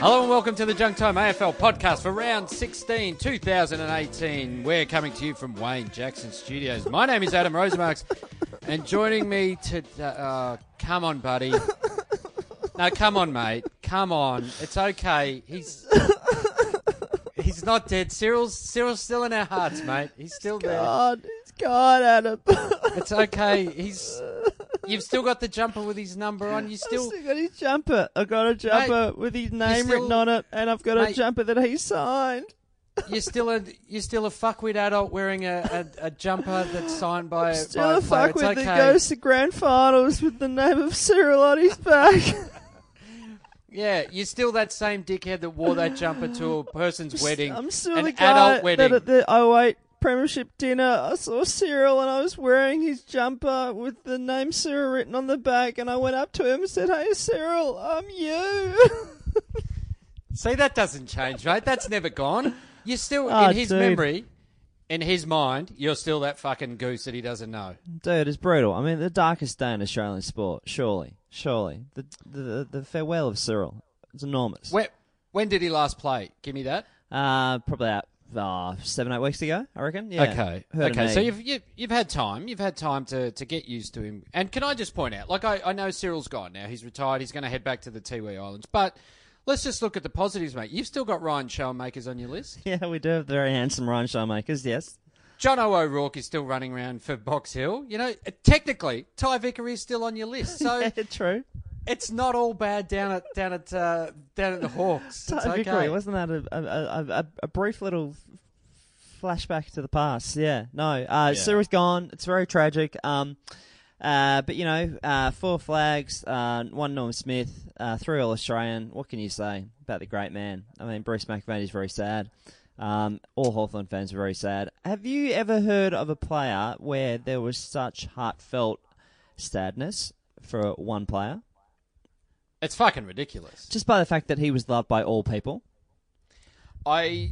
Hello and welcome to the Junk Time AFL podcast for round 16, 2018. We're coming to you from Wayne Jackson Studios. My name is Adam Rozenbachs, and joining me to. Uh, come on, buddy. No, come on, mate. Come on. It's okay. He's. He's not dead. Cyril's Cyril's still in our hearts, mate. He's still there. God, it's God, Adam. It's okay. He's. You've still got the jumper with his number on. You I've still. still got his jumper. I've got a jumper with his name still- written on it, and I've got a jumper that he signed. You're still a you're still a fuckwit adult wearing a, a, a jumper that's signed by, Still by a player. fuck It's okay. that goes to grand finals with the name of Cyril on his back. Yeah, you're still that same dickhead that wore that jumper to a person's wedding. I'm still an adult wedding. that at the 08 Premiership dinner I saw Cyril and I was wearing his jumper with the name Cyril written on the back, and I went up to him and said, "Hey Cyril, I'm you." See, that doesn't change, mate. That's never gone. You're still Oh, in his dude. memory, in his mind. You're still that fucking goose that he doesn't know. Dude, it's brutal. I mean, the darkest day in Australian sport. Surely, surely, the the, the farewell of Cyril. It's enormous. When, when did he last play? Give me that. Uh, probably about uh, seven, eight weeks ago, I reckon. Yeah. Okay. Heard okay. So you've, you've you've had time. You've had time to, to get used to him. And can I just point out, like I, I know Cyril's gone now. He's retired. He's going to head back to the Tiwi Islands. But let's just look at the positives, mate. You've still got Ryan Schoenmakers on your list. Yeah, we do have very handsome Ryan Schoenmakers. Yes. Jono O'Rourke is still running around for Box Hill. You know, technically, Ty Vickery is still on your list. So yeah, true. It's not all bad down at down at uh, down at the Hawks. It's Ty okay. Vickery, wasn't that a, a, a, a, a brief little flashback to the past? Yeah. No, uh, Cyril's gone. It's very tragic. Um, uh, but you know, uh, four flags, uh, one Norm Smith, uh, three All Australian. What can you say about the great man? I mean, Bruce McAvaney's very sad. Um, all Hawthorn fans are very sad. Have you ever heard of a player where there was such heartfelt sadness for one player? It's fucking ridiculous. Just by the fact that he was loved by all people? I,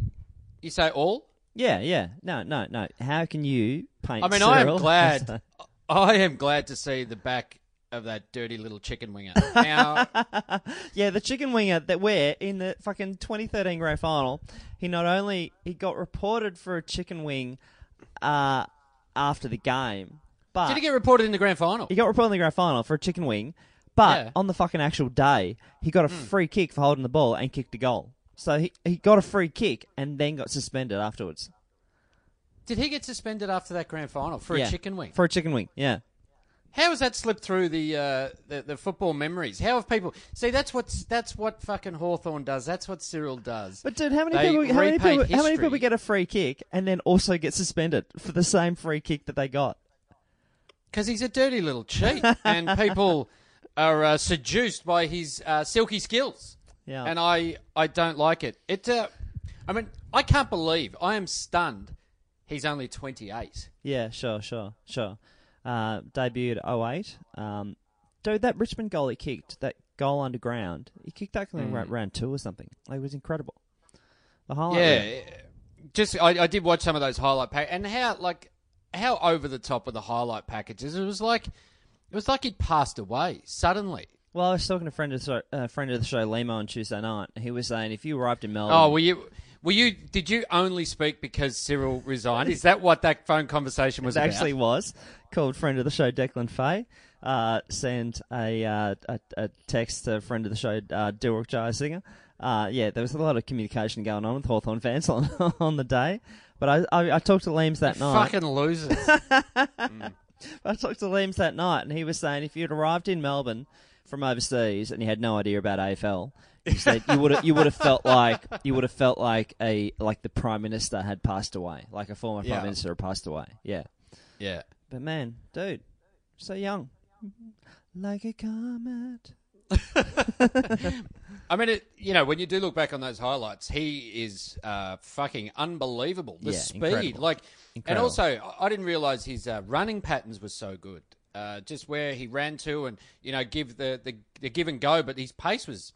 you say all? Yeah, yeah. No, no, no. How can you paint I mean, I am Cyril as glad. a- I am glad to see the back of that dirty little chicken winger. Now, yeah, the chicken winger that we're in the fucking 2013 grand final, he not only he got reported for a chicken wing uh, after the game, but did he get reported in the grand final? he got reported in the grand final for a chicken wing, but Yeah. on the fucking actual day, he got a free kick for holding the ball and kicked a goal. So he he got a free kick and then got suspended afterwards. Did he get suspended after that grand final for Yeah. a chicken wing? For a chicken wing, yeah. How has that slipped through the, uh, the the football memories? How have people see? That's what's that's what fucking Hawthorn does. That's what Cyril does. But dude, how many They people? How many people? How many people get a free kick and then also get suspended for the same free kick that they got? Because he's a dirty little cheat, and people are uh, seduced by his uh, silky skills. Yeah. And I, I don't like it. It, uh, I mean, I can't believe I am stunned. He's only twenty eight. Yeah, sure, sure, sure. Uh, debuted 08. Um, dude, that Richmond goal he kicked, that goal underground, he kicked that Hmm. in round, round two or something. Like, it was incredible. The highlight. Yeah, reel. just I, I did watch some of those highlight pack and how like how over the top of the highlight packages. It was like it was like he'd passed away suddenly. Well, I was talking to a friend of the show, uh, friend of the show, Limo, on Tuesday night. He was saying if you arrived in Melbourne, Oh, were you? Were you? Did you only speak because Cyril resigned? Is that what that phone conversation was it about? actually was called friend of the show Declan Fay. Uh, sent a, uh, a a text to friend of the show uh, Dilruk Jayasinha. Uh, yeah, there was a lot of communication going on with Hawthorn fans on on the day. But I I, I talked to Leams that night. Fucking losers. I talked to Leams that night, and he was saying if you'd arrived in Melbourne from overseas and you had no idea about AFL, you said you would have you would have felt like you would have felt like a like the prime minister had passed away, like a former Yeah. prime minister had passed away. Yeah, Yeah. but man, dude, so young, like a comet. I mean, it, you know, when you do look back on those highlights, he is uh, fucking unbelievable. The Yeah, speed, incredible. like, and also, I- didn't realize his uh, running patterns were so good. Uh, just where he ran to, and you know, give the, the the give and go, but his pace was.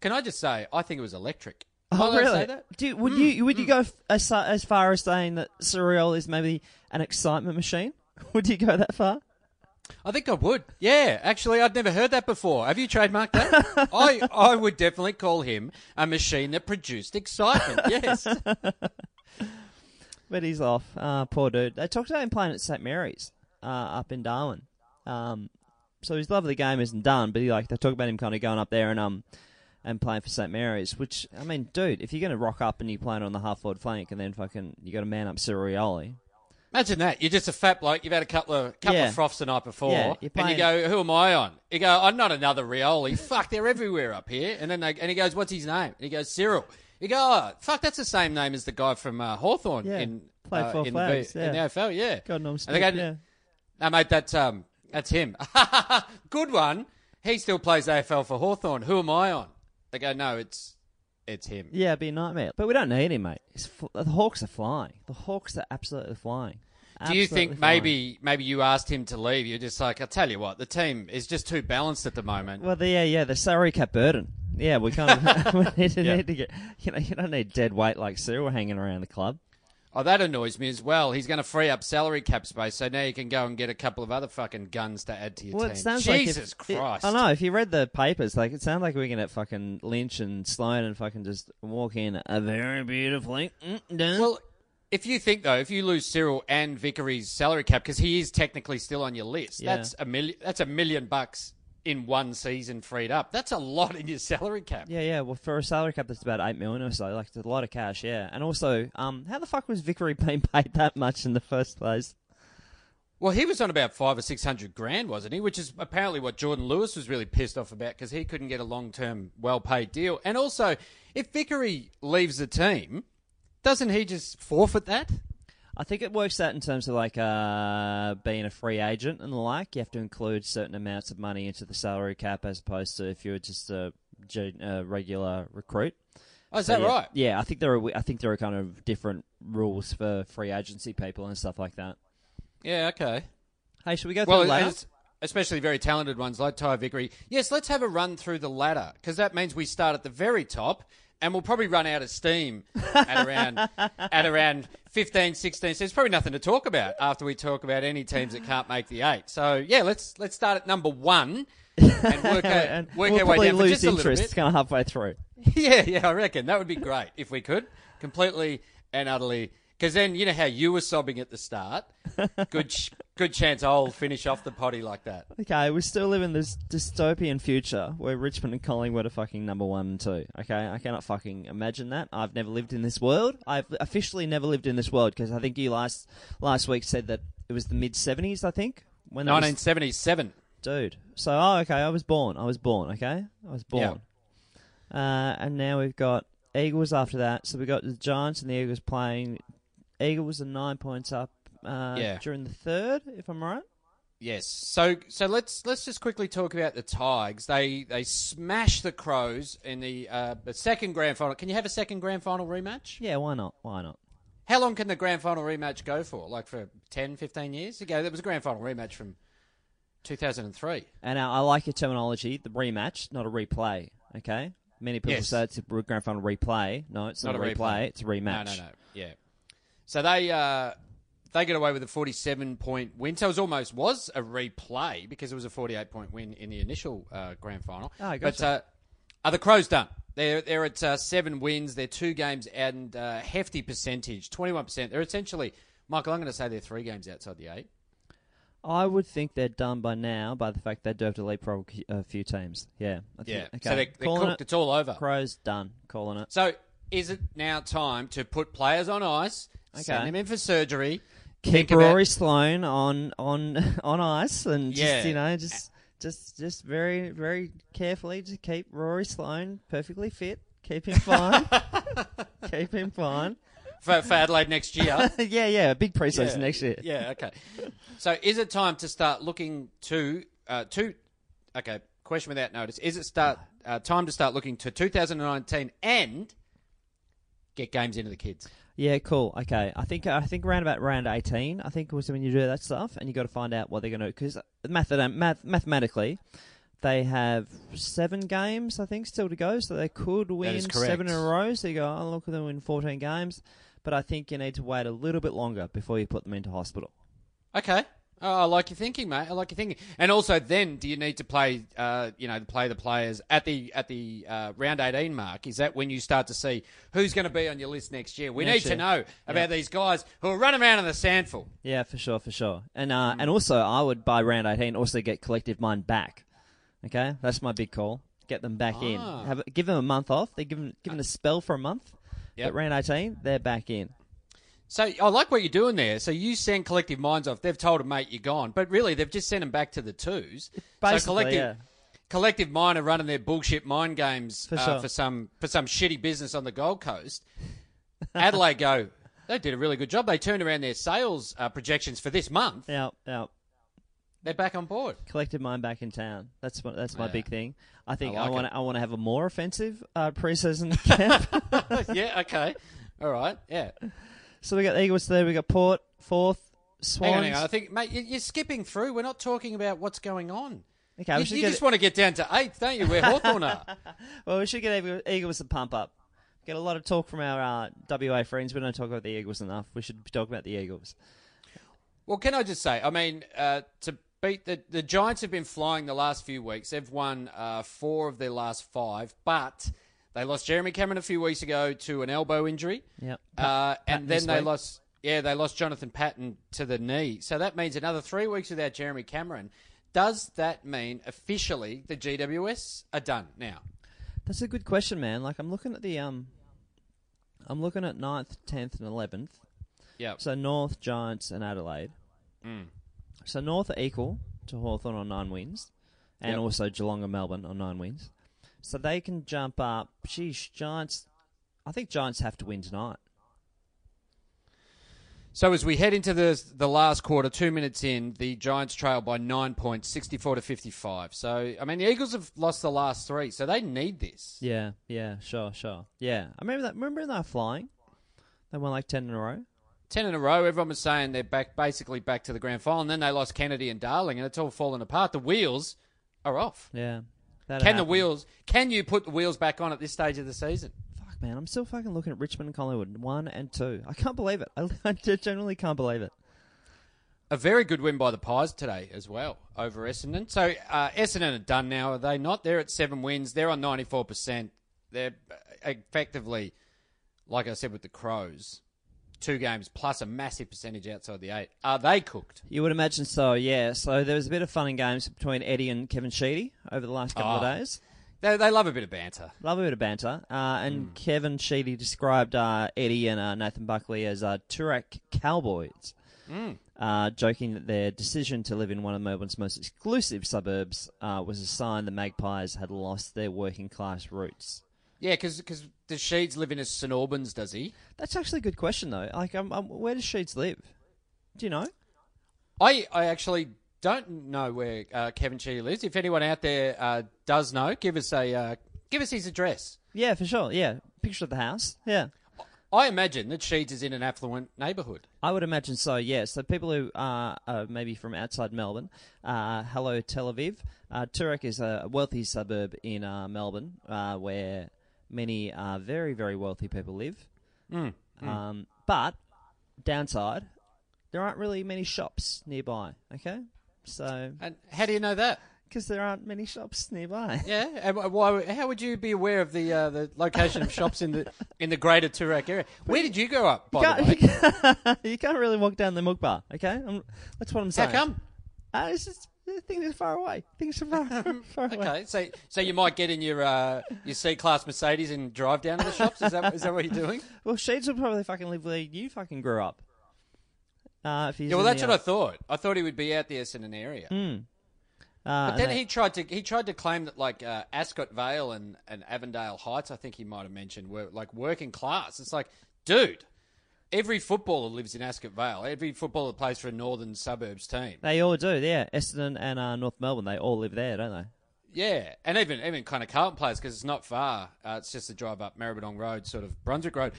Can I just say, I think it was electric. Oh really? Hmm. Do, would you would you go f- as, as far as saying that Cyril is maybe an excitement machine? Would you go that far? I think I would. Yeah, actually, I'd never heard that before. Have you trademarked that? I I would definitely call him a machine that produced excitement. Yes. But he's off. Uh, poor dude. They talked about him playing at St Mary's uh, up in Darwin. Um, so his love of the game isn't done, but he like they talk about him kind of going up there and um and playing for St Mary's. Which I mean, dude, if you're going to rock up and you're playing on the half forward flank and then fucking you got to man up Cyril Rioli. Imagine that. You're just a fat bloke. You've had a couple of couple Yeah. of froths the night before, Yeah, and you playing- go, "Who am I on?" You go, "I'm not another Rioli." fuck, they're everywhere up here. And then they, and he goes, "What's his name?" And he goes, "Cyril." You go, "Oh, fuck, that's the same name as the guy from uh, Hawthorn Yeah, in played uh, in, Flags, the, in the yeah. AFL." Yeah, God knows. And they go, yeah. No, mate, that's um, that's him. Good one. He still plays AFL for Hawthorn. Who am I on? They go, no, it's it's him. Yeah, it'd be a nightmare. But we don't need him, mate. He's fl- the Hawks are flying. The Hawks are absolutely flying. Do you think Absolutely maybe maybe you asked him to leave? You're just like, I'll tell you what, the team is just too balanced at the moment. Well, the, yeah, yeah, the salary cap burden. Yeah, we kind of we need to, Yeah. need to get. You know, you don't need dead weight like Cyril hanging around the club. Oh, that annoys me as well. He's going to free up salary cap space, so now you can go and get a couple of other fucking guns to add to your Well, team. it sounds Jesus like if, Christ! I know. If you read the papers, like it sounds like we're gonna fucking Lynch and Sloane and fucking just walk in a very beautifully. Mm, done. Well, if you think though, if you lose Cyril and Vickery's salary cap because he is technically still on your list, Yeah. that's a million. That's a million bucks in one season freed up. That's a lot in your salary cap. yeah, yeah. Well, for a salary cap that's about eight million or so, like it's a lot of cash. Yeah, and also, um, how the fuck was Vickery being paid that much in the first place? Well, he was on about five or six hundred grand, wasn't he? Which is apparently what Jordan Lewis was really pissed off about because he couldn't get a long-term, well-paid deal. And also, if Vickery leaves the team, doesn't he just forfeit that? I think it works out in terms of like uh, being a free agent and the like. You have to include certain amounts of money into the salary cap as opposed to if you were just a, a regular recruit. Oh, is So, that yeah, right? Yeah, I think there are. I think there are kind of different rules for free agency people and stuff like that. Yeah. Okay. Hey, should we go through Well, the ladder? especially very talented ones like Ty Vickery. Yes, let's have a run through the ladder because that means we start at the very top and we'll probably run out of steam at around at around 15, 16. So there's probably nothing to talk about after we talk about any teams that can't make the eight. So yeah, let's let's start at number one and work our, and work we'll our way down lose just a interest bit. kind of halfway through. Yeah, yeah, I reckon that would be great if we could completely and utterly. Because then you know how you were sobbing at the start. Good, ch- good chance I'll finish off the potty like that. Okay, we still live in this dystopian future where Richmond and Collingwood are fucking number one and two. Okay, I cannot fucking imagine that. I've never lived in this world. I've officially never lived in this world because I think you last last week said that it was the mid seventies. I think when that was- 1977. dude. So, oh, okay, I was born. I was born. Okay, I was born. Uh, and now we've got Eagles after that. So we got the Giants and the Eagles playing. Eagles are nine points up uh, Yeah. during the third, if I'm right. Yes. So so let's let's just quickly talk about the Tigers. They they smashed the Crows in the uh, the second grand final. Can you have a second grand final rematch? Yeah, why not? Why not? How long can the grand final rematch go for? Like for 10, 15 years ago, there was a grand final rematch from 2003. And I like your terminology, the rematch, not a replay. Okay, many people Yes. say it's a grand final replay. No, it's not, Not a a replay. replay. It's a rematch. No, no, no. Yeah. So they uh, they get away with a 47 point win. So it was almost was a replay because it was a 48 point win in the initial uh, grand final. Oh, But gotcha. uh, are the Crows done? They're they're at uh, seven wins. They're two games and uh, hefty percentage, 21 percent. They're essentially Michael. I'm going to say they're three games outside the eight. I would think they're done by now by the fact they do have to leapfrog a few teams. Yeah. I think, Yeah. Okay. So they're, they're cooked. it. It's all over. Crows done. Calling it. So is it now time to put players on ice, send Okay. them in for surgery, Keep think about- Rory Sloane on on on ice and just Yeah. you know just just just very very carefully to keep Rory Sloane perfectly fit, keep him fine, keep him fine. for, for Adelaide next year. yeah, yeah, a big preseason Yeah. next year. Yeah, okay. So is it time to start looking to uh, to okay, question without notice. Is it start uh, time to start looking to 2019 and get games into the kids? Yeah, cool. Okay, I think I think around about round eighteen, I think was when you do that stuff, and you got to find out what they're going to because math, math, mathematically, they have seven games I think still to go, so they could win seven in a row. So you go, oh look, they'll win fourteen games, but I think you need to wait a little bit longer before you put them into hospital. Okay. Oh, I like your thinking, mate. I like your thinking. And also, then, do you need to play? Uh, you know, play the players at the at the uh, round eighteen mark? Is that when you start to see who's going to be on your list next year? We Next need to know about these guys who are running around in the SANFL. Yeah, for sure, for sure. And uh, and also, I would by round eighteen also get collective mind back. Okay, that's my big call. Get them back in. Ah. Have give them a month off. They're given given a spell for a month. Yep. But round eighteen, they're back in. So I like what you're doing there. So you send collective minds off. They've told them, mate, you're gone. But really, they've just sent them back to the twos. so Basically, collective, yeah. collective mind are running their bullshit mind games For uh, sure. for some for some shitty business on the Gold Coast. Adelaide go. They did a really good job. They turned around their sales uh, projections for this month. Yeah, yeah. They're back on board. Collective mind back in town. That's what, that's my Yeah. big thing. I think I want. I want to have a more offensive uh, preseason camp. yeah. Okay. All right. Yeah. So we got Eagles there. We got Port fourth. Swans. Hang on, hang on. I think, mate, you- you're skipping through. We're not talking about what's going on. Okay, you should you just it- want to get down to eighth, don't you? Where Hawthorn are. Well, we should get Eagles to pump up. Get a lot of talk from our uh, WA friends. We don't talk about the Eagles enough. We should be talking about the Eagles. Well, can I just say, I mean, uh, to beat the the Giants have been flying the last few weeks. They've won uh, four of their last five, but they lost Jeremy Cameron a few weeks ago to an elbow injury. Yep. Uh, and then they week. lost. Yeah, they lost Jonathan Patton to the knee. So that means another three weeks without Jeremy Cameron. Does that mean officially the GWS are done now? That's a good question, man. Like I'm looking at the um, I'm looking at 9th, tenth, and eleventh. Yeah. So North, Giants, and Adelaide. Mm. So North are equal to Hawthorn on nine wins, and Yep. also Geelong and Melbourne on nine wins. So they can jump up. Sheesh, Giants. I think Giants have to win tonight. So as we head into the the last quarter, two minutes in, the Giants trail by nine points, sixty-four to fifty-five. So I mean, the Eagles have lost the last three, so they need this. Yeah, yeah, sure, sure. Yeah, I remember that. Remember they were flying? They won like ten in a row. Ten in a row. Everyone was saying they're back, basically back to the grand final. And then they lost Kennedy and Darling, and it's all fallen apart. The wheels are off. Yeah. That Can the wheels? Can you put the wheels back on at this stage of the season? Fuck, man, I'm still fucking looking at Richmond and Collingwood one and two. I can't believe it. I, I genuinely can't believe it. A very good win by the Pies today as well over Essendon. So uh, Essendon are done now, are they not? They're at seven wins. They're on ninety four percent. They're uh, effectively, like I said with the Crows, two games plus a massive percentage outside the eight. Are they cooked? You would imagine so, yeah. So there was a bit of fun and games between Eddie and Kevin Sheedy over the last couple Ah. of days. They, they love a bit of banter. Love a bit of banter. Uh, and Kevin Sheedy described uh, Eddie and uh, Nathan Buckley as uh, Toorak cowboys, uh, joking that their decision to live in one of Melbourne's most exclusive suburbs uh, was a sign the Magpies had lost their working class roots. Yeah, because does Sheeds live in a St Albans? Does he? That's actually a good question, though. Like, um, um, where does Sheeds live? Do you know? I I actually don't know where uh, Kevin Sheedy lives. If anyone out there uh, does know, give us a uh, give us his address. Yeah, for sure. Yeah, picture of the house. Yeah. I imagine that Sheeds is in an affluent neighbourhood. I would imagine so, yeah. So people who are uh, maybe from outside Melbourne, uh, hello Tel Aviv. Uh, Toorak is a wealthy suburb in uh, Melbourne uh, where many uh, very, very wealthy people live. Um, but, downside, there aren't really many shops nearby, okay? So, And how do you know that? because there aren't many shops nearby. Yeah, and why? How would you be aware of the uh, the location of shops in the in the Greater Toorak area? Where did you grow up, by the way? You can't, you can't really walk down the Mook Bar, okay? I'm, that's what I'm saying. How come? Uh, it's just, things are far away. Things are far, far away. Okay, so so you might get in your uh, your C class Mercedes and drive down to the shops. Is that is that what you're doing? Well, Sheeds would probably fucking live where you fucking grew up. Uh, if he's Yeah, well, in that's the, what I thought. I thought he would be out the Essendon area. Uh, But then he tried to he tried to claim that like uh, Ascot Vale and, and Avondale Heights, I think he might have mentioned, were like working class. It's like, dude, every footballer lives in Ascot Vale. Every footballer plays for a northern suburbs team. they all do. Yeah, Essendon and uh, North Melbourne, they all live there, don't they? Yeah, and even even kind of Carlton players because it's not far. Uh, it's just a drive up Maribyrnong Road, sort of Brunswick Road.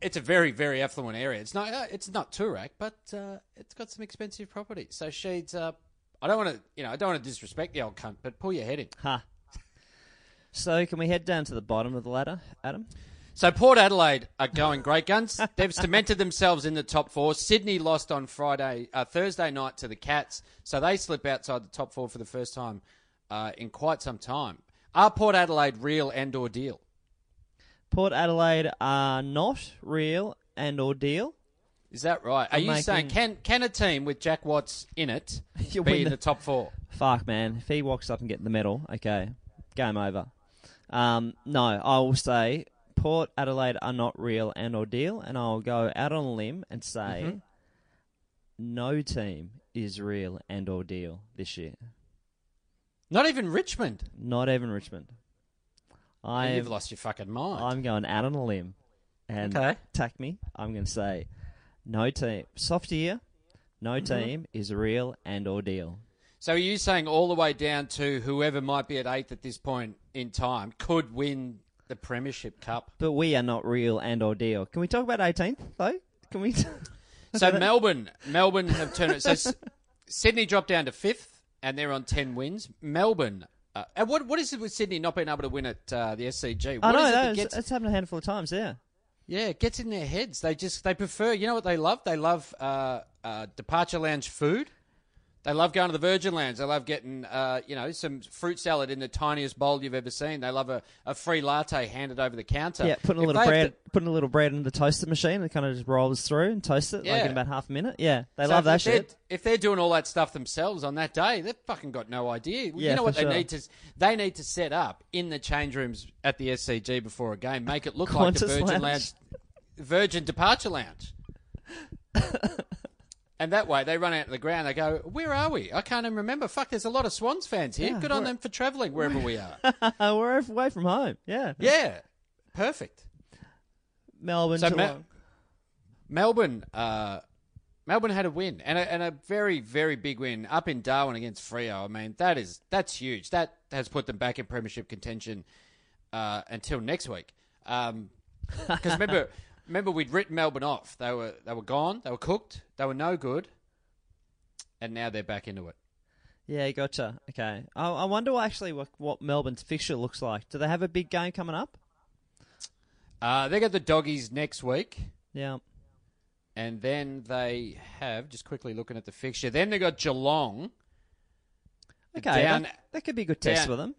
It's a very very affluent area. It's not uh, it's not Toorak, but uh, it's got some expensive property. So Sheeds, uh, I don't want to you know I don't want to disrespect the old cunt, but pull your head in. Ha. So can we head down to the bottom of the ladder, Adam? So Port Adelaide are going great guns. They've cemented themselves in the top four. Sydney lost on Friday, uh, Thursday night to the Cats, so they slip outside the top four for the first time uh, in quite some time. Are Port Adelaide real and ordeal? Port Adelaide are not real and ordeal. Is that right? Are I'm you saying can can a team with Jack Watts in it be in the- the top four? Fuck, man. If he walks up and get the medal, okay, game over. Um, no, I will say Port Adelaide are not real and ordeal, and I'll go out on a limb and say Mm-hmm. no team is real and ordeal this year. Not even Richmond. Not even Richmond. I You've lost your fucking mind. I'm going out on a limb, and Okay. tack me. I'm going to say no team. Soft year. No Mm-hmm. team is real and ordeal. So are you saying all the way down to whoever might be at eighth at this point in time could win the Premiership Cup? But we are not real and ordeal. Can we talk about 18th though? Can we? So Melbourne, Melbourne have turned it. So S- Sydney dropped down to fifth, and they're on ten wins. Melbourne, uh, and what what is it with Sydney not being able to win at uh, the SCG? I What know is it gets, It's happened a handful of times. Yeah. yeah, it gets in their heads. They just they prefer. You know what they love? They love uh, uh, departure lounge food. They love going to the Virgin Lands. They love getting, uh, you know, some fruit salad in the tiniest bowl you've ever seen. They love a, a free latte handed over the counter. Yeah, putting a little bread, to- putting a little bread in the toaster machine, it kind of just rolls through and toasts it like in about half a minute. Yeah, they So love that shit. If they're doing all that stuff themselves on that day, they've fucking got no idea. Yeah, you know what they sure. need to? They need to set up in the change rooms at the SCG before a game. Make it look like the Virgin. Lounge, Virgin Departure Lounge. and that way, they run out to the ground. They go, "Where are we? I can't even remember. Fuck, there's a lot of Swans fans here. Yeah, Good on them for travelling wherever we are. We're away from home. Yeah. yeah, perfect. Melbourne. So. Mel- Melbourne, uh, Melbourne had a win and a, and a very very big win up in Darwin against Freo. I mean that is that's huge. That has put them back in premiership contention uh, until next week. Because remember, remember we'd written Melbourne off. They were they were gone. They were cooked. They were no good. And now they're back into it. Yeah, gotcha. Okay. I, I wonder actually what, what Melbourne's fixture looks like. Do they have a big game coming up? Uh, they got the doggies next week. Yeah. And then they have, just quickly looking at the fixture, then they got Geelong Okay. Down- that, that could be a good test down- for them.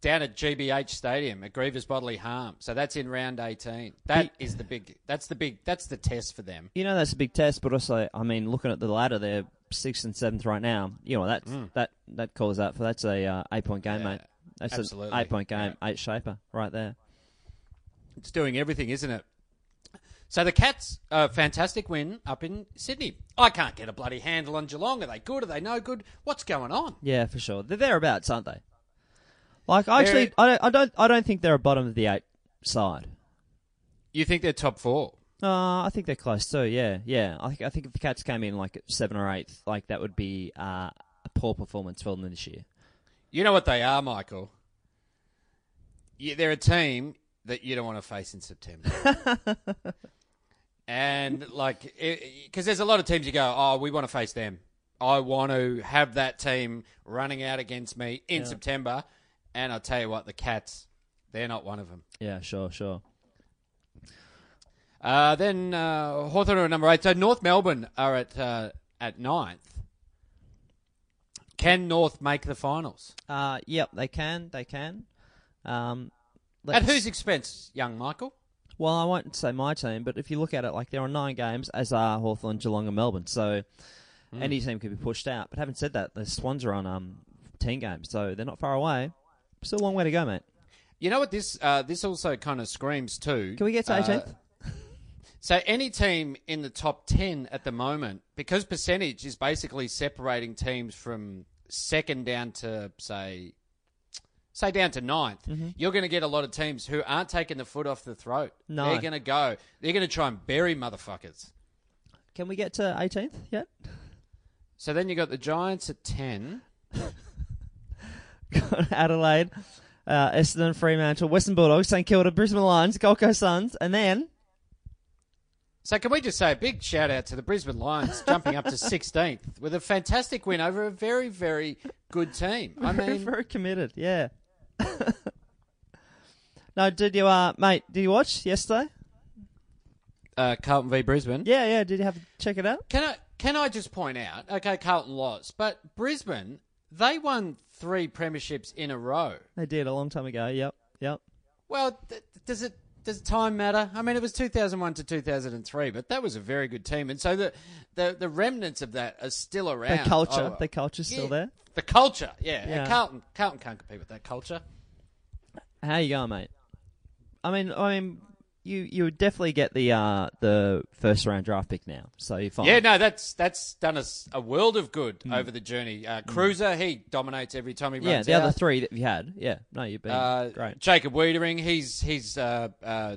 Down at GBH Stadium at grievous bodily harm. So that's in round 18. That is the big. That's the big. That's the test for them. You know that's a big test, but also, I mean, looking at the ladder, they're sixth and seventh right now. You know that's that that calls out for that's a uh, eight point game, Mm. Yeah, mate. That's absolutely. an eight point game, eight shaper right there. It's doing everything, isn't it? So the Cats, a fantastic win up in Sydney. I can't get a bloody handle on Geelong. Are they good? Are they no good? What's going on? Yeah, for sure. They're thereabouts, aren't they? Like, I actually, I don't, I don't, I don't think they're a bottom of the eight side. You think they're top four? Uh, I think they're close too. Yeah, yeah. I think, I think if the Cats came in like at seven or eighth, like that would be uh, a poor performance for them this year. You know what they are, Michael. Yeah, they're a team that you don't want to face in September. and like, because there's a lot of teams you go, oh, we want to face them. I want to have that team running out against me in September. And I'll tell you what, the Cats, they're not one of them. Yeah, sure, sure. Uh, then uh, Hawthorn are at number eight. So North Melbourne are at uh, at ninth. Can North make the finals? Uh, yep, they can, they can. Um, At whose expense, young Michael? Well, I won't say my team, but if you look at it, like there are nine games, as are Hawthorn, Geelong, and Melbourne. So Hmm. any team could be pushed out. But having said that, the Swans are on um ten games, so they're not far away. Still a long way to go, mate. You know what this uh, this also kind of screams too. Can we get to uh, eighteenth? So any team in the top ten at the moment, because percentage is basically separating teams from second down to say say down to ninth, mm-hmm. you're going to get a lot of teams who aren't taking the foot off the throat. No. They're going to go. They're going to try and bury motherfuckers. Can we get to 18th yet? So then you got the Giants at 10. Adelaide, uh, Essendon, Fremantle, Western Bulldogs, St Kilda, Brisbane Lions, Gold Coast Suns, and then So can we just say a big shout out to the Brisbane Lions jumping up to 16th with a fantastic win over a very, very good team. I very, mean, very committed. Yeah. no, did you, uh, mate? Did you watch yesterday? uh, Carlton v Brisbane. Yeah, yeah. Did you have check it out? Can I can I just point out? Okay, Carlton lost, but Brisbane they won three premierships in a row. They did a long time ago. Yep, yep. Well, th- does it does time matter? I mean, it was 2001 to 2003, but that was a very good team, and so the the, the remnants of that are still around. The culture, Oh, the culture's still yeah, there. The culture, yeah. Yeah. And Carlton Carlton can't compete with that culture. How you going, mate? I mean, I mean, you you would definitely get the uh the first round draft pick now, so you're fine. Yeah, no, that's that's done us a world of good Hmm. over the journey. Uh, Cruiser, he dominates every time he runs yeah. The out. other three that you had, yeah. No, you've been Uh, great. Jacob Weitering, he's he's uh, uh,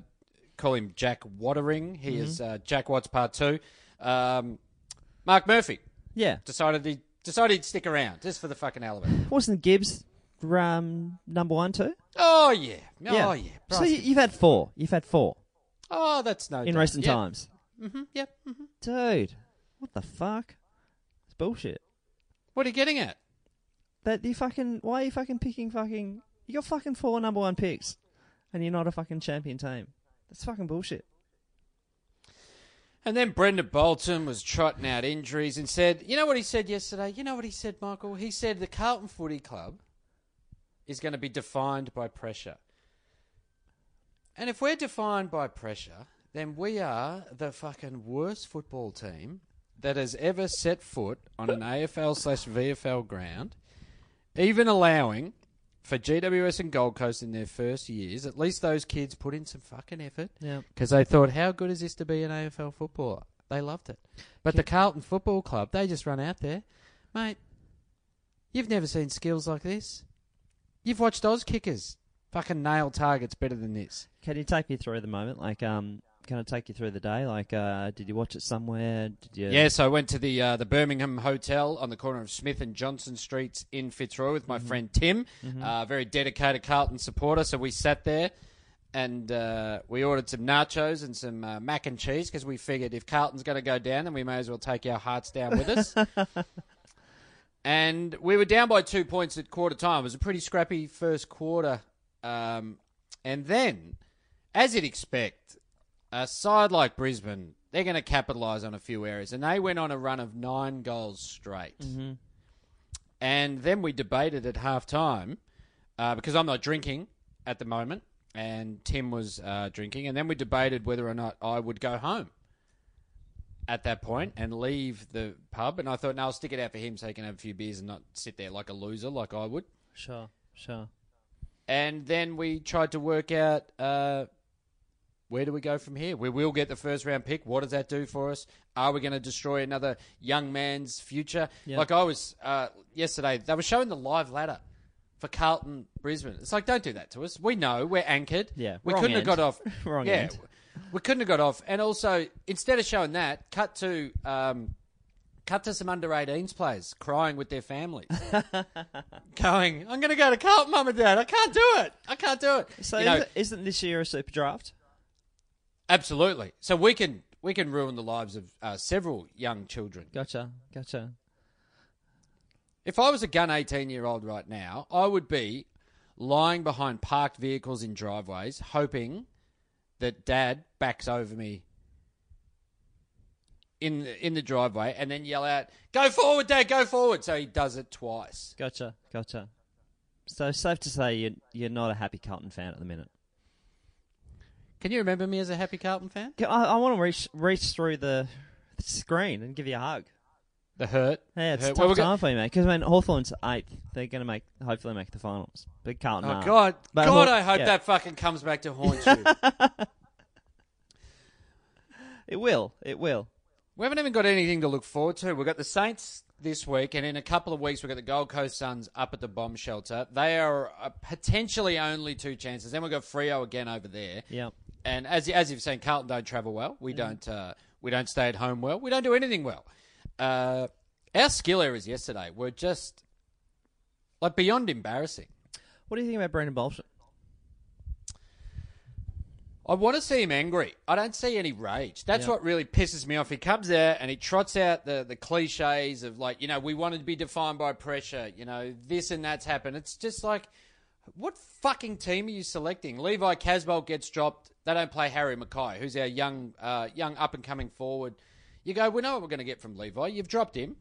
call him Jack Watering. He Mm-hmm. is uh, Jack Watts Part Two. Um, Mark Murphy Yeah, decided he decided he'd stick around just for the fucking hell of it. wasn't Gibbs um number one too? Oh yeah, oh yeah. So you, you've had four. You've had four oh, that's no in doubt. recent Yep. times, Mhm, Yep. dude. What the fuck? It's bullshit. What are you getting at? That you fucking why are you fucking picking fucking you got fucking four number one picks and you're not a fucking champion team. That's fucking bullshit. And then Brendon Bolton was trotting out injuries and said, you know what he said yesterday? You know what he said, Michael? He said the Carlton Footy Club is going to be defined by pressure. And if we're defined by pressure, then we are the fucking worst football team that has ever set foot on an AFL slash VFL ground, even allowing for GWS and Gold Coast in their first years, at least those kids put in some fucking effort Yeah. because they thought, how good is this to be an AFL footballer? They loved it. But the Carlton Football Club, they just run out there. Mate, you've never seen skills like this. You've watched Oz kickers fucking nail targets better than this. Can you take me through the moment? Like, um, can I take you through the day? Like, uh, did you watch it somewhere? Did you? Yes, I went to the uh, the Birmingham Hotel on the corner of Smith and Johnson Streets in Fitzroy with my friend Tim, uh, very dedicated Carlton supporter. So we sat there and uh, we ordered some nachos and some uh, mac and cheese because we figured if Carlton's going to go down, then we may as well take our hearts down with us. and we were down by two points at quarter time. It was a pretty scrappy first quarter. Um, and then, as you'd expect, a side like Brisbane, they're going to capitalise on a few areas. And they went on a run of nine goals straight. And then we debated at half time uh, because I'm not drinking at the moment, and Tim was uh, drinking. And then we debated whether or not I would go home at that point and leave the pub. And I thought, no, I'll stick it out for him so he can have a few beers and not sit there like a loser like I would. Sure, sure. And then we tried to work out uh, where do we go from here? We will get the first round pick. What does that do for us? Are we going to destroy another young man's future? Yeah. Like I was uh, yesterday, they were showing the live ladder for Carlton Brisbane. It's like, don't do that to us. We know we're anchored. Yeah, we couldn't end. have got off. Wrong yeah, end. we couldn't have got off. And also, instead of showing that, cut to. Um, Cut to some under 18s players crying with their families. Going, I'm going to go to Carlton, mum and dad. I can't do it. I can't do it. So You know, isn't, isn't this year a super draft? absolutely. So we can we can ruin the lives of uh, several young children. Gotcha, gotcha. If I was a gun 18 year old right now, I would be lying behind parked vehicles in driveways, hoping that dad backs over me in in the driveway and then yell out, "Go forward, dad, go forward." So he does it twice. Gotcha, gotcha. So safe to say you're you're not a happy Carlton fan at the minute. Can you remember me as a happy Carlton fan? I, I want to reach reach through the screen and give you a hug. The hurt. Yeah, it's hurt. a Well, tough we're go- time for you, mate. Because when Hawthorn's eighth, they're going to make hopefully make the finals. But Carlton, Oh aren't. God, But God! Haw- I hope yeah. that fucking comes back to haunt you. it will. It will. We haven't even got anything to look forward to. We've got the Saints this week, and in a couple of weeks, we've got the Gold Coast Suns up at the bomb shelter. They are uh, potentially only two chances. Then we've got Freo again over there. Yeah. And as as you've seen, Carlton don't travel well. We don't uh, we don't stay at home well. We don't do anything well. Uh, our skill errors yesterday were just like beyond embarrassing. What do you think about Brendon Bolton? I want to see him angry. I don't see any rage. That's Yeah. what really pisses me off. He comes out and he trots out the, the cliches of like, you know, we wanted to be defined by pressure, you know, this and that's happened. It's just like, what fucking team are you selecting? Levi Casboult gets dropped. They don't play Harry McKay, who's our young, uh, young up and coming forward. You go, we know what we're going to get from Levi. You've dropped him.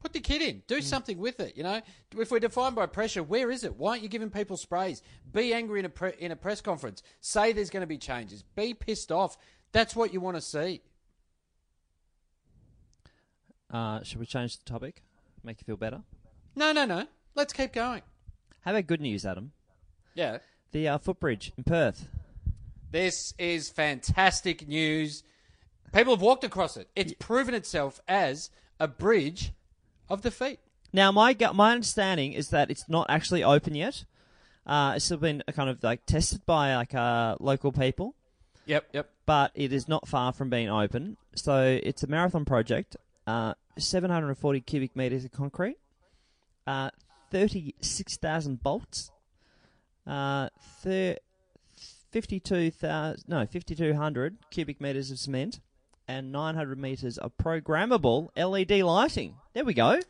Put the kid in. Do something with it. You know, if we're defined by pressure, where is it? Why aren't you giving people sprays? Be angry in a pre- in a press conference. Say there's going to be changes. Be pissed off. That's what you want to see. Uh, should we change the topic? Make you feel better? No, no, no. Let's keep going. How about good news, Adam? Yeah. The uh, footbridge in Perth. This is fantastic news. People have walked across it. It's proven itself as a bridge of the feet. Now, my gu- my understanding is that it's not actually open yet. Uh, it's still been kind of like tested by like uh, local people, Yep, yep. but it is not far from being open. So it's a marathon project. Uh, 740 cubic meters of concrete, uh, 36,000 bolts, uh, thir- 52,000 no 5,200 cubic meters of cement, and 900 meters of programmable LED lighting. There we go.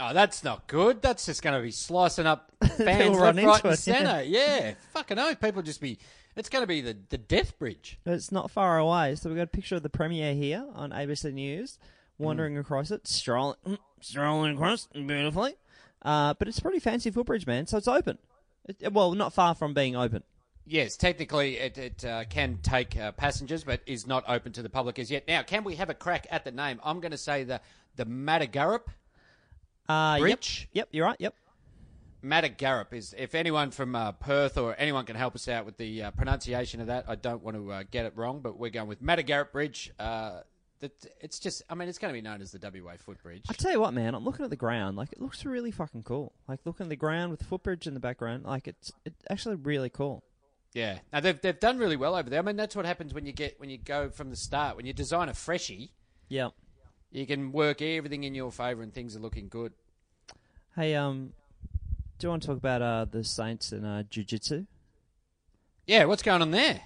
Oh, that's not good. That's just going to be slicing up fans They'll left, run right, into and it, yeah. centre. Yeah. fucking oh, people just be. It's going to be the, the death bridge. It's not far away. So we've got a picture of the premiere here on ABC News, wandering Mm. across it, strolling, mm, strolling across beautifully. Uh, but it's a pretty fancy footbridge, man. So it's open. It, well, not far from being open. Yes, technically it, it uh, can take uh, passengers, but is not open to the public as yet. Now, can we have a crack at the name? I'm going to say the the Matagarup Uh, Bridge. Yep, yep, you're right. Yep. Matagarup is. If anyone from uh, Perth or anyone can help us out with the uh, pronunciation of that, I don't want to uh, get it wrong, but we're going with Matagarup Bridge. Uh, that it's just. I mean, it's going to be known as the WA Footbridge. I tell you what, man. I'm looking at the ground. Like it looks really fucking cool. Like looking at the ground with the footbridge in the background. Like it's it's actually really cool. Yeah, now they've they've done really well over there. I mean, that's what happens when you get when you go from the start. When you design a freshie, Yeah. you can work everything in your favour, and things are looking good. Hey, um, do you want to talk about uh the Saints and uh jiu-jitsu? Yeah, what's going on there?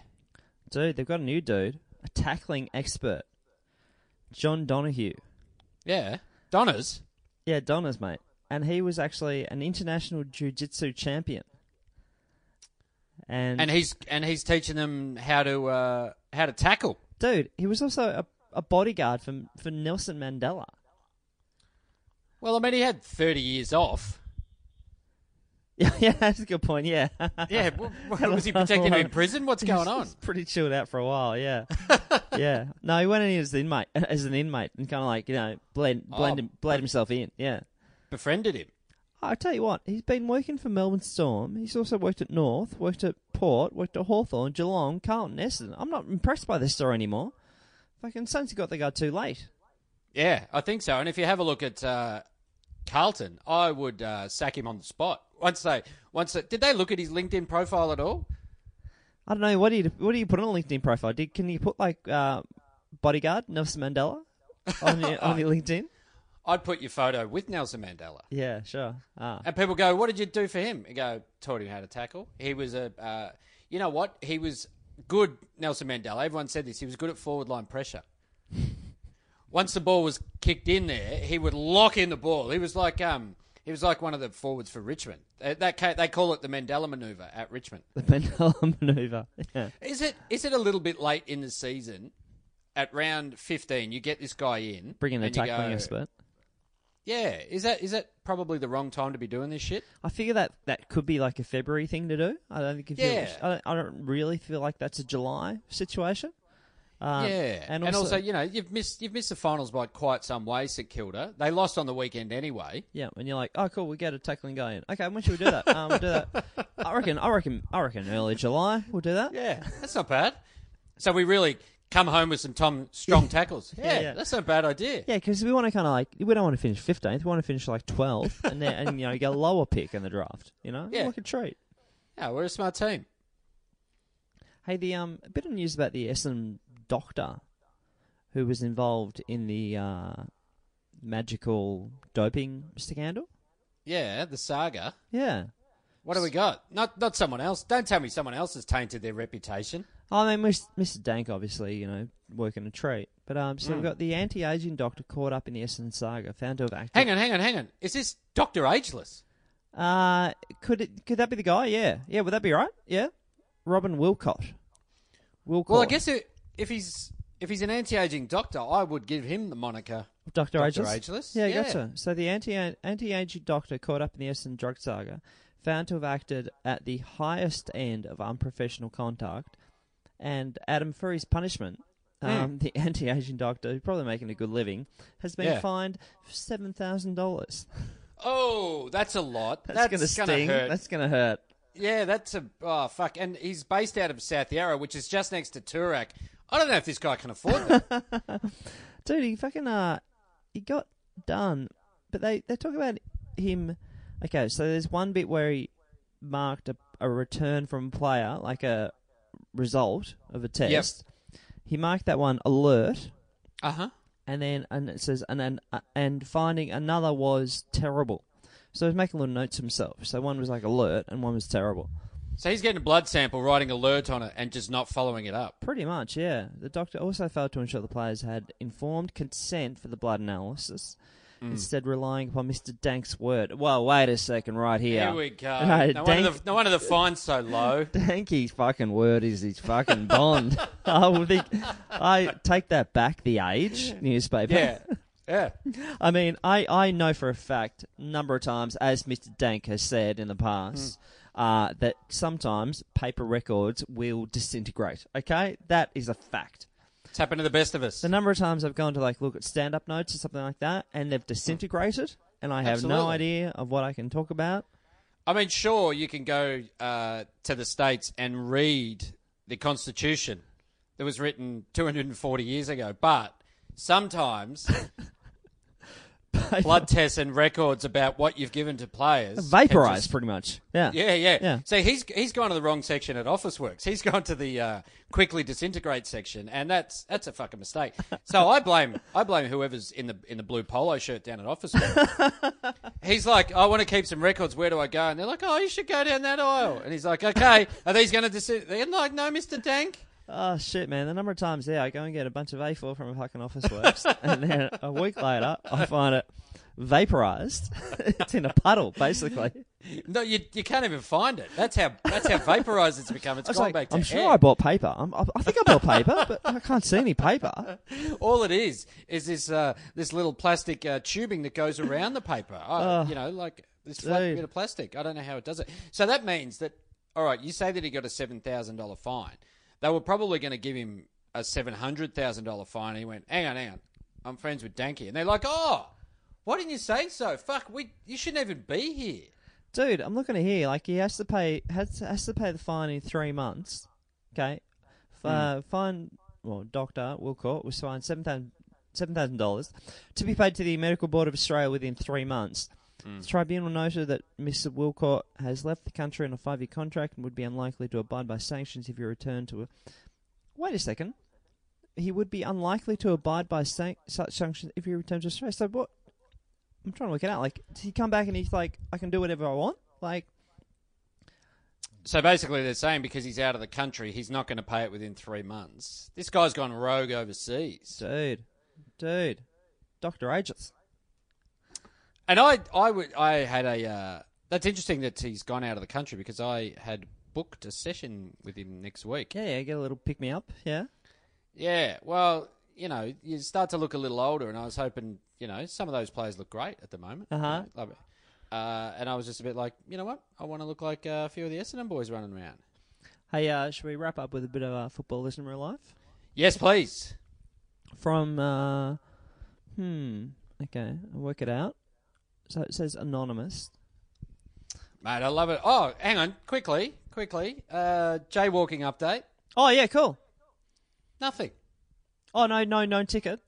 Dude, they've got a new dude, a tackling expert, John Donehue. Yeah, Donna's. Yeah, Donna's mate, and he was actually an international jiu-jitsu champion. And, and he's and he's teaching them how to uh, how to tackle. dude, he was also a, a bodyguard for for Nelson Mandela. Well, I mean, he had thirty years off. Yeah, yeah, that's a good point. Yeah, Yeah, w- w- was he protecting him in prison? What's going on? Pretty chilled out for a while. Yeah, yeah. No, he went in as an inmate, as an inmate, and kind of like you know blend blend, Oh. him, blend himself in. Yeah. Befriended him. I tell you what, he's been working for Melbourne Storm. He's also worked at North, worked at Port, worked at Hawthorn, Geelong, Carlton, Essendon. I'm not impressed by this story anymore. Fucking Saints got the guy too late. Yeah, I think so. And if you have a look at uh, Carlton, I would uh, sack him on the spot. Once they, once they, did they look at his LinkedIn profile at all? I don't know what do you what do you put on a LinkedIn profile? Did, can you put like uh, bodyguard Nelson Mandela on your on your LinkedIn? I'd put your photo with Nelson Mandela. Yeah, sure. Ah. And people go, "What did you do for him?" You go, "Taught him how to tackle." He was a, uh, you know what? He was good. Nelson Mandela. Everyone said this. He was good at forward line pressure. Once the ball was kicked in there, he would lock in the ball. He was like, um, he was like one of the forwards for Richmond. Uh, That they call it the Mandela maneuver at Richmond. The Mandela maneuver. Yeah. Is it is it a little bit late in the season? At round fifteen, you get this guy in, Bring in the tackling expert. Yeah, is that is that probably the wrong time to be doing this shit? I figure that that could be like a February thing to do. I don't think if Yeah. I, don't, I don't really feel like that's a July situation. Um, yeah, and and, also, also, you know, you've missed you've missed the finals by quite some way, St Kilda. They lost on the weekend anyway. yeah, and you're like, oh, cool, we get a tackling guy in. Okay, when should we do that? um, we'll do that. I reckon, I reckon, I reckon early July we'll do that. Yeah, that's not bad. So we really come home with some Tom strong tackles. Yeah, Yeah, that's not a bad idea. Yeah, because we want to kind of like we don't want to finish fifteenth. We want to finish like twelfth, and then and you know get a lower pick in the draft. You know, Yeah. like a treat. Yeah, we're a smart team. Hey, the um a bit of news about the Essendon doctor who was involved in the uh, magical doping scandal. Yeah, the saga. Yeah, What do we got? Not not someone else. Don't tell me someone else has tainted their reputation. I mean, Mr. Dank obviously, you know, working a treat. But um, so we've got the anti-aging doctor caught up in the Essendon saga, found to have acted. Hang on, hang on, hang on. Is this Doctor Ageless? Uh, could it could that be the guy? Yeah, yeah. Would that be right? Yeah, Robin Willcox. Willcox. Well, I guess it, if he's if he's an anti-aging doctor, I would give him the moniker. Dr. Dr. Ageless. Ageless? Yeah, Yeah. gotcha. So the anti anti-aging doctor caught up in the Essendon drug saga, found to have acted at the highest end of unprofessional conduct, and Adam for his punishment. Hmm. Um, The anti-aging doctor, who's probably making a good living, has been Yeah. fined seven thousand dollars. Oh, that's a lot. That's, gonna gonna sting. hurt. That's gonna hurt. Yeah, that's a oh fuck. And he's based out of South Yarra, which is just next to Toorak. I don't know if this guy can afford that. Dude, he fucking uh, he got done, but they they talk about him. Okay, so there's one bit where he marked a, a return from a player, like a result of a test. He marked that one alert, uh huh. and then and it says and then uh, and finding another was terrible. So he's making little notes himself. So one was like alert, and one was terrible. So he's getting a blood sample, writing alert on it, and just not following it up. Pretty much, yeah. The doctor also failed to ensure the players had informed consent for the blood analysis, Hmm. instead relying upon Mr. Dank's word. Well, wait a second, right here. Here we go. No, no, wonder the, no wonder the fine's so low. Danky's fucking word is his fucking bond. I would think I take that back. The Age newspaper. Yeah, yeah. I mean, I, I know for a fact, number of times, as Mr. Dank has said in the past, uh, that sometimes paper records will disintegrate. Okay, that is a fact. It's happened to the best of us. The number of times I've gone to like look at stand-up notes or something like that, and they've disintegrated, and I have no idea of what I can talk about. I mean, sure, you can go uh, to the States and read the Constitution that was written 240 years ago, but sometimes blood tests and records about what you've given to players Vaporized, just- pretty much. Yeah. Yeah, yeah, Yeah. So he's he's gone to the wrong section at Officeworks. He's gone to the uh, quickly disintegrate section, and that's that's a fucking mistake. So I blame I blame whoever's in the in the blue polo shirt down at Officeworks. he's like, I want to keep some records. Where do I go? And they're like, Oh, you should go down that aisle. And he's like, Okay, are these going to dis? They're like, No, Mister Dank. Oh shit, man! The number of times, there I go and get a bunch of A4 from a fucking Officeworks, and then a week later, I find it vaporized. it's in a puddle, basically. No, you you can't even find it. That's how that's how vaporized it's become. It's I was gone like, back to I'm sure air. I bought paper. I'm, I, I think I bought paper, but I can't see any paper. All it is is this uh, this little plastic uh, tubing that goes around the paper. I, you know, like this flat dude. bit of plastic. I don't know how it does it. So that means that all right. You say that he got a seven thousand dollar fine. They were probably going to give him a seven hundred thousand dollar fine. And he went, hang on, hang on. I'm friends with Danky, and they're like, oh, why didn't you say so? Fuck, we you shouldn't even be here. Dude, I'm looking at here. Like he has to pay has has to pay the fine in three months. Okay, F- uh, fine. Well, Doctor Willcox was fined seven thousand seven thousand dollars to be paid to the Medical Board of Australia within three months. Mm. The tribunal noted that Mr. Willcox has left the country on a five-year contract and would be unlikely to abide by sanctions if he returned to a. Wait a second. He would be unlikely to abide by san- such sanctions if he returned to Australia. So what? I'm trying to work it out. Like, does he come back and he's like, I can do whatever I want? Like, So basically, they're saying because he's out of the country, he's not going to pay it within three months. This guy's gone rogue overseas. dude, dude, Doctor Ages. And I, I, would, I had a. Uh, that's interesting that he's gone out of the country because I had booked a session with him next week. Yeah, yeah, get a little pick me up. Yeah, Yeah, well, you know, you start to look a little older, and I was hoping, you know, some of those players look great at the moment. Uh-huh. You know, love it. Uh, and I was just a bit like, you know what? I want to look like uh, a few of the Essendon boys running around. Hey, uh, should we wrap up with a bit of uh, football in real life? Yes, please. From, uh, hmm, okay, I'll work it out. So it says anonymous. Mate, I love it. Oh, hang on, quickly, quickly. Uh, jaywalking update. Oh yeah, cool. Nothing. Oh no, no, no ticket.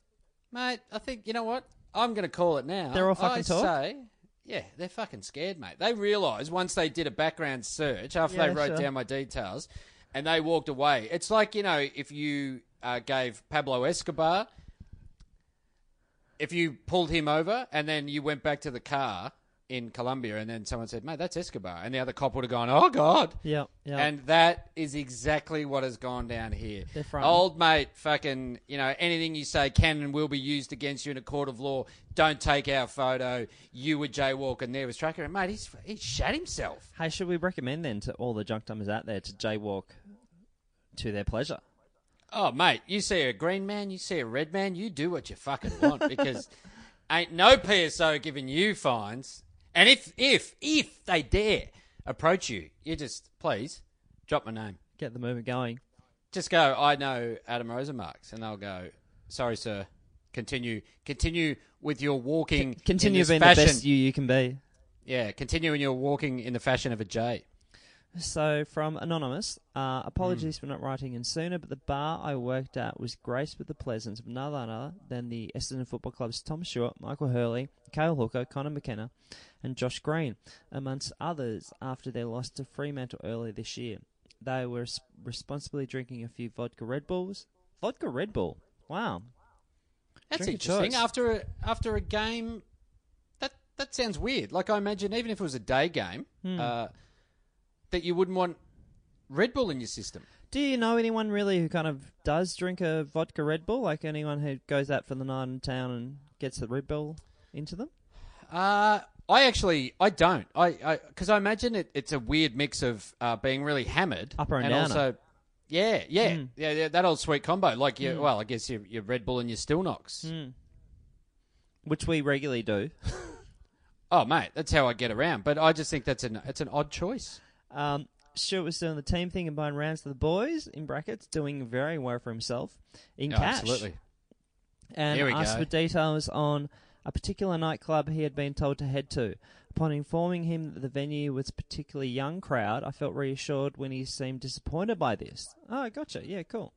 Mate, I think you know what? I'm going to call it now. They're all fucking I talk? say, yeah, they're fucking scared, mate. They realised once they did a background search after Yeah, they wrote sure. down my details, and they walked away. It's like you know, if you uh, gave Pablo Escobar, if you pulled him over and then you went back to the car in Colombia, and then someone said, "Mate, that's Escobar," and the other cop would have gone, "Oh God." Yeah, yeah. And that is exactly what has gone down here. They're frightened. Old mate, fucking, you know, anything you say can and will be used against you in a court of law. Don't take our photo. You were jaywalking there was Tracker. And mate, he's, he shat himself. hey, should we recommend then to all the junk timers out there to jaywalk to their pleasure? Oh, mate, you see a green man, you see a red man, you do what you fucking want because ain't no PSO giving you fines. And if, if, if they dare approach you, you just, please, drop my name. Get the movement going. just go, I know Adam Rozenbachs, and they'll go, sorry, sir. Continue, continue with your walking. Continue in this being fashion. the best you you can be. Yeah, continue in your walking in the fashion of a J. So, from Anonymous, uh, apologies for not writing in sooner, but the bar I worked at was graced with the presence of none other than the Essendon Football Club's Tom Stewart, Michael Hurley, Cale Hooker, Conor McKenna, and Josh Green, amongst others, after their loss to Fremantle earlier this year. They were responsibly drinking a few vodka Red Bulls. Vodka Red Bull? Wow. That's Drink interesting. After a, after a game, that that sounds weird. Like I imagine, even if it was a day game, Hmm. uh, that you wouldn't want Red Bull in your system. Do you know anyone really who kind of does drink a vodka Red Bull? Like anyone who goes out for the night in town and gets the Red Bull into them? Uh, I actually, I don't. I because I, imagine it, it's a weird mix of uh, being really hammered Upper and and downer. also, yeah, yeah, Hmm. yeah, yeah, that old sweet combo. Like, you, well, I guess your, your Red Bull and your Stilnox. Hmm. Which we regularly do. Oh, mate, that's how I get around. But I just think that's an it's an odd choice. Um, Stewart was doing the team thing and buying rounds for the boys, in brackets, doing very well for himself in Oh, cash. absolutely. And asked go. for details on a particular nightclub he had been told to head to. Upon informing him that the venue was a particularly young crowd, I felt reassured when he seemed disappointed by this. Oh, gotcha. Yeah, cool.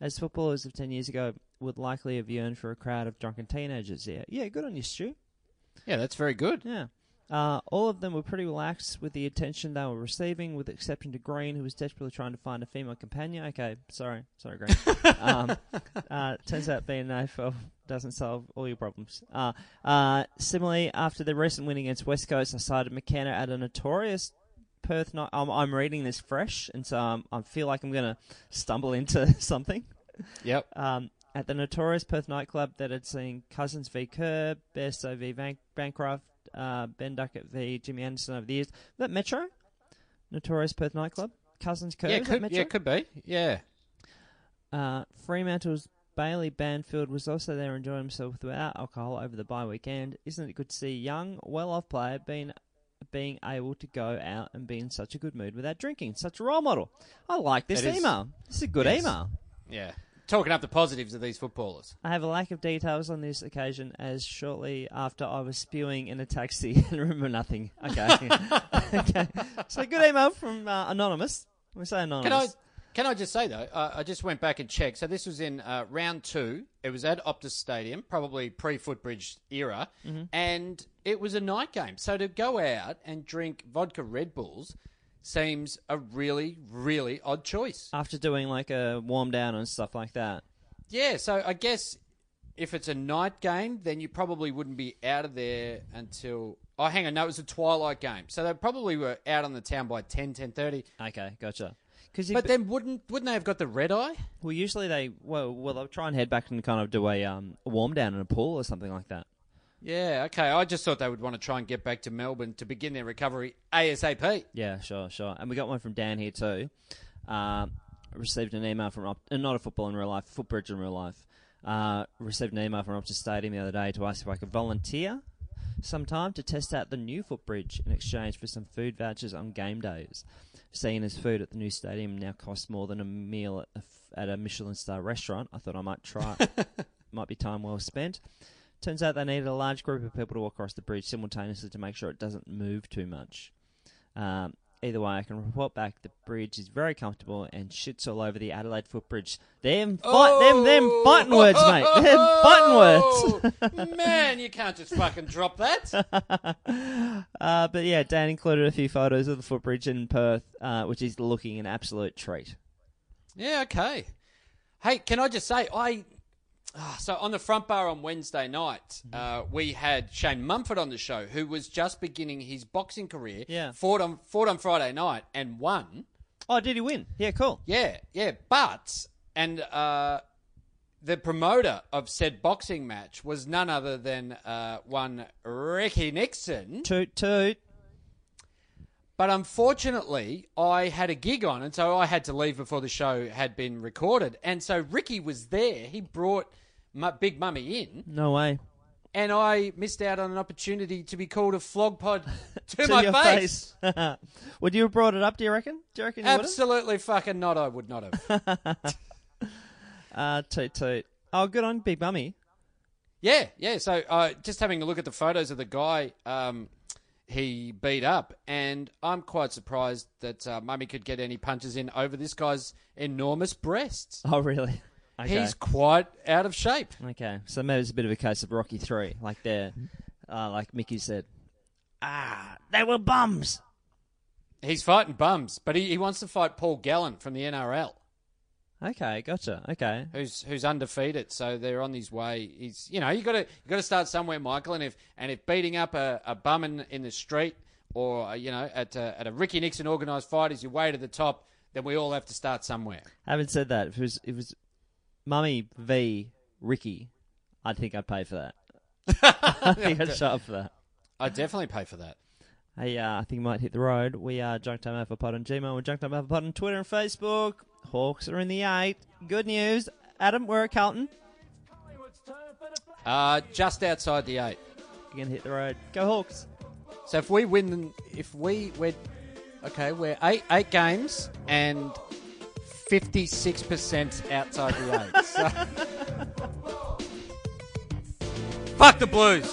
As footballers of 10 years ago would likely have yearned for a crowd of drunken teenagers. Yeah, yeah good on you, Stu. Yeah, that's very good. Yeah. Uh, all of them were pretty relaxed with the attention they were receiving, with the exception to Green, who was desperately trying to find a female companion. Okay, sorry, sorry, Green. um, uh, turns out being an AFL doesn't solve all your problems. Uh, uh, similarly, after the recent win against West Coast, I sighted McKenna at a notorious Perth night. I'm, I'm reading this fresh, and so um, I feel like I'm going to stumble into something Yep. um, at the notorious Perth nightclub that had seen Cousins v Kerr, Bairstow v Van- Bancroft, uh, Ben Duckett v Jimmy Anderson over the years. That Metro? Notorious Perth nightclub? Cousins Kerr? yeah, could, yeah, could be. Yeah. Uh, Fremantle's Bailey Banfield was also there enjoying himself without alcohol over the bye weekend. Isn't it good to see a young, well-off player being being able to go out and be in such a good mood without drinking? Such a role model. I like this It is. email. This is a good Yes. email. Yeah. Talking up the positives of these footballers. I have a lack of details on this occasion, as shortly after I was spewing in a taxi and remember nothing. Okay, okay. So good email from uh, anonymous. We say Can I anonymous. can I just say though? Uh, I just went back and checked. So this was in uh, round two. It was at Optus Stadium, probably pre-Footbridge era, Mm-hmm. and it was a night game. So to go out and drink vodka Red Bulls seems a really, really odd choice. After doing like a warm down and stuff like that. Yeah. So I guess if it's a night game, then you probably wouldn't be out of there until. Oh, hang on. No, it was a twilight game. So they probably were out on the town by 10, 10.30. Okay, gotcha. Because But then wouldn't wouldn't they have got the red eye? well, usually they well, well they'll try and head back and kind of do a um a warm down in a pool or something like that. Yeah, okay. I just thought they would want to try and get back to Melbourne to begin their recovery ASAP. Yeah, sure, sure. And we got one from Dan here too. Um, received an email from Op- uh, not a football in real life, footbridge in real life. Uh, received an email from Optus Stadium the other day to ask if I could volunteer some time to test out the new footbridge in exchange for some food vouchers on game days. Seeing as food at the new stadium now costs more than a meal at a, f- at a Michelin star restaurant, I thought I might try. might be time well spent. Turns out they needed a large group of people to walk across the bridge simultaneously to make sure it doesn't move too much. Um, either way, I can report back the bridge is very comfortable and shits all over the Adelaide footbridge. Them, fight, them, them fighting words, mate. Them fighting words. words. Man, you can't just fucking drop that. uh, but yeah, Dan included a few photos of the footbridge in Perth, uh, which is looking an absolute treat. Yeah, okay. Hey, can I just say, I. ah, so on the front bar on Wednesday night, uh, we had Shane Mumford on the show, who was just beginning his boxing career. Yeah. Fought on fought on Friday night and won. Oh, did he win? Yeah, cool. Yeah, yeah. But and uh, the promoter of said boxing match was none other than uh, one Ricky Nixon. Toot toot. But unfortunately, I had a gig on, and so I had to leave before the show had been recorded. And so Ricky was there. He brought my Big Mummy in, No way. and I missed out on an opportunity to be called a flog pod to, To my face. face. Would you have brought it up? Do you reckon? Do you reckon you would have? Absolutely fucking not. I would not have. Uh, toot toot. Oh, good on Big Mummy. yeah, yeah. So uh, just having a look at the photos of the guy um, he beat up, and I'm quite surprised that uh, Mummy could get any punches in over this guy's enormous breasts. Oh, really? Okay. He's quite out of shape. Okay, so maybe it's a bit of a case of Rocky Three, like there, uh, like Mickey said. Ah, they were bums. He's fighting bums, but he, he wants to fight Paul Gallen from the NRL, Okay, gotcha. Okay, who's who's undefeated. So they're on his way. He's you know you got to you got to start somewhere, Michael. And if and if beating up a, a bum in, in the street or uh, you know at a, at a Ricky Nixon organised fight is your way to the top, then we all have to start somewhere. having said that, if it was if it was Mummy v Ricky, I think I'd pay for that. I think I'd show up for that. I definitely pay for that. Hey, uh, I think we might hit the road. We are Junk Time Alpha Pod on Gmail. We're Junk Time Alpha Pod on Twitter and Facebook. Hawks are in the eight. Good news. Adam, we're at Carlton. Uh, just outside the eight. You're going to hit the road. Go Hawks. So if we win, if we we're okay, we're eight eight games and fifty six percent outside the eight. So. Fuck the Blues.